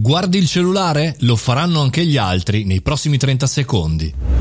Guardi il cellulare? Lo faranno anche gli altri nei prossimi 30 secondi.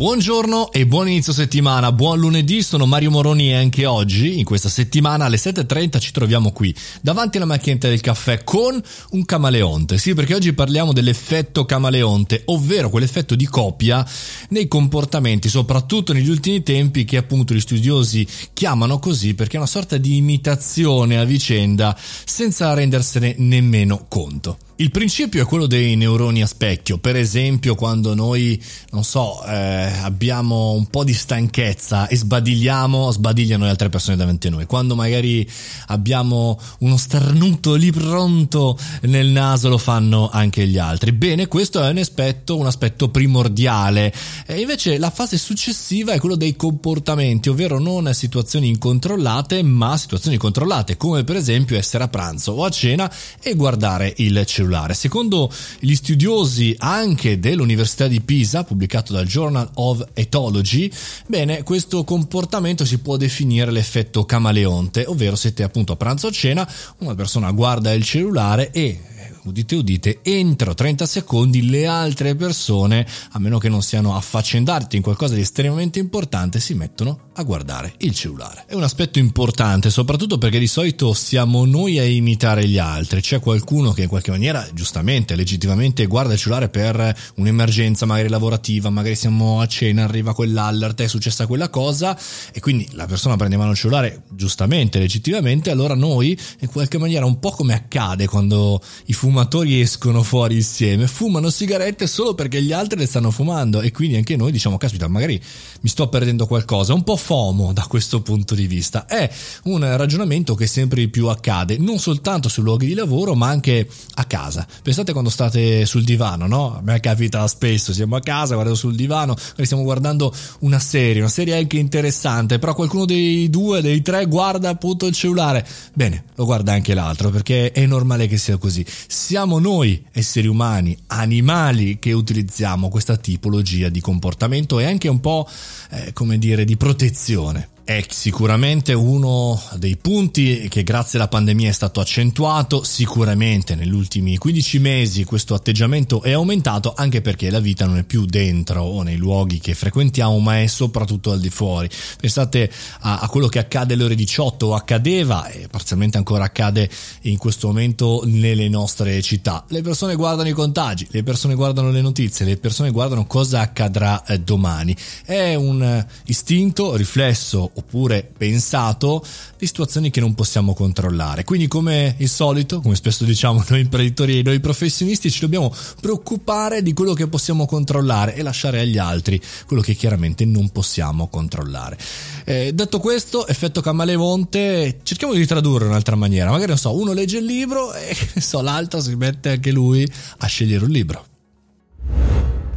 Buongiorno e buon inizio settimana, buon lunedì, sono Mario Moroni e anche oggi, in questa settimana alle 7.30 ci troviamo qui, davanti alla macchinetta del caffè con un camaleonte, sì perché oggi parliamo dell'effetto camaleonte, ovvero quell'effetto di coppia nei comportamenti, soprattutto negli ultimi tempi che appunto gli studiosi chiamano così perché è una sorta di imitazione a vicenda senza rendersene nemmeno conto. Il principio è quello dei neuroni a specchio, per esempio quando noi, non so, eh, abbiamo un po' di stanchezza e sbadigliamo, sbadigliano le altre persone davanti a noi. Quando magari abbiamo uno starnuto lì pronto nel naso lo fanno anche gli altri. Bene, questo è un aspetto, un aspetto primordiale. E invece la fase successiva è quello dei comportamenti, ovvero non situazioni incontrollate, ma situazioni controllate, come per esempio essere a pranzo o a cena e guardare il cellulare. Secondo gli studiosi anche dell'Università di Pisa, pubblicato dal Journal of Ethology, bene, questo comportamento si può definire l'effetto camaleonte, ovvero siete appunto a pranzo o cena, una persona guarda il cellulare e udite udite, entro 30 secondi le altre persone, a meno che non siano affaccendati in qualcosa di estremamente importante, si mettono a guardare il cellulare. È un aspetto importante, soprattutto perché di solito siamo noi a imitare gli altri. C'è qualcuno che in qualche maniera, giustamente, legittimamente, guarda il cellulare per un'emergenza magari lavorativa, magari siamo a cena, arriva quell'allert, è successa quella cosa e quindi la persona prende in mano il cellulare, giustamente, legittimamente, allora noi, in qualche maniera, un po' come accade quando i fumatori fumatori escono fuori insieme, fumano sigarette solo perché gli altri le stanno fumando e quindi anche noi diciamo, caspita, magari mi sto perdendo qualcosa, un po' FOMO da questo punto di vista. È un ragionamento che sempre più accade, non soltanto sui luoghi di lavoro, ma anche a casa. Pensate quando state sul divano, no? A me capita spesso, siamo a casa, guardo sul divano, stiamo guardando una serie, una serie anche interessante, però qualcuno dei due, dei tre guarda appunto il cellulare. Bene, lo guarda anche l'altro perché è normale che sia così siamo noi, esseri umani, animali, che utilizziamo questa tipologia di comportamento e anche un po', eh, come dire, di protezione è sicuramente uno dei punti che grazie alla pandemia è stato accentuato, sicuramente negli ultimi 15 mesi questo atteggiamento è aumentato anche perché la vita non è più dentro o nei luoghi che frequentiamo ma è soprattutto al di fuori. Pensate a, a quello che accade alle ore 18 o accadeva e parzialmente ancora accade in questo momento nelle nostre città. Le persone guardano i contagi, le persone guardano le notizie, le persone guardano cosa accadrà eh, domani. È un istinto, riflesso oppure pensato di situazioni che non possiamo controllare. Quindi come il solito, come spesso diciamo noi imprenditori e noi professionisti, ci dobbiamo preoccupare di quello che possiamo controllare e lasciare agli altri quello che chiaramente non possiamo controllare. Eh, detto questo, effetto camaleonte, cerchiamo di tradurre in un'altra maniera. Magari non so, uno legge il libro e so, l'altro si mette anche lui a scegliere un libro.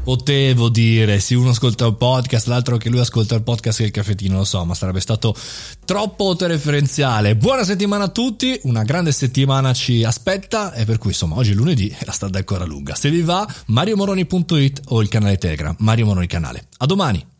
Potevo dire, sì, uno ascolta il podcast, l'altro che lui ascolta il podcast e il caffettino, lo so, ma sarebbe stato troppo autoreferenziale. Buona settimana a tutti, una grande settimana ci aspetta e per cui insomma oggi è lunedì e la strada è ancora lunga. Se vi va, mariomoroni.it o il canale Telegram, Mario Moroni canale. A domani!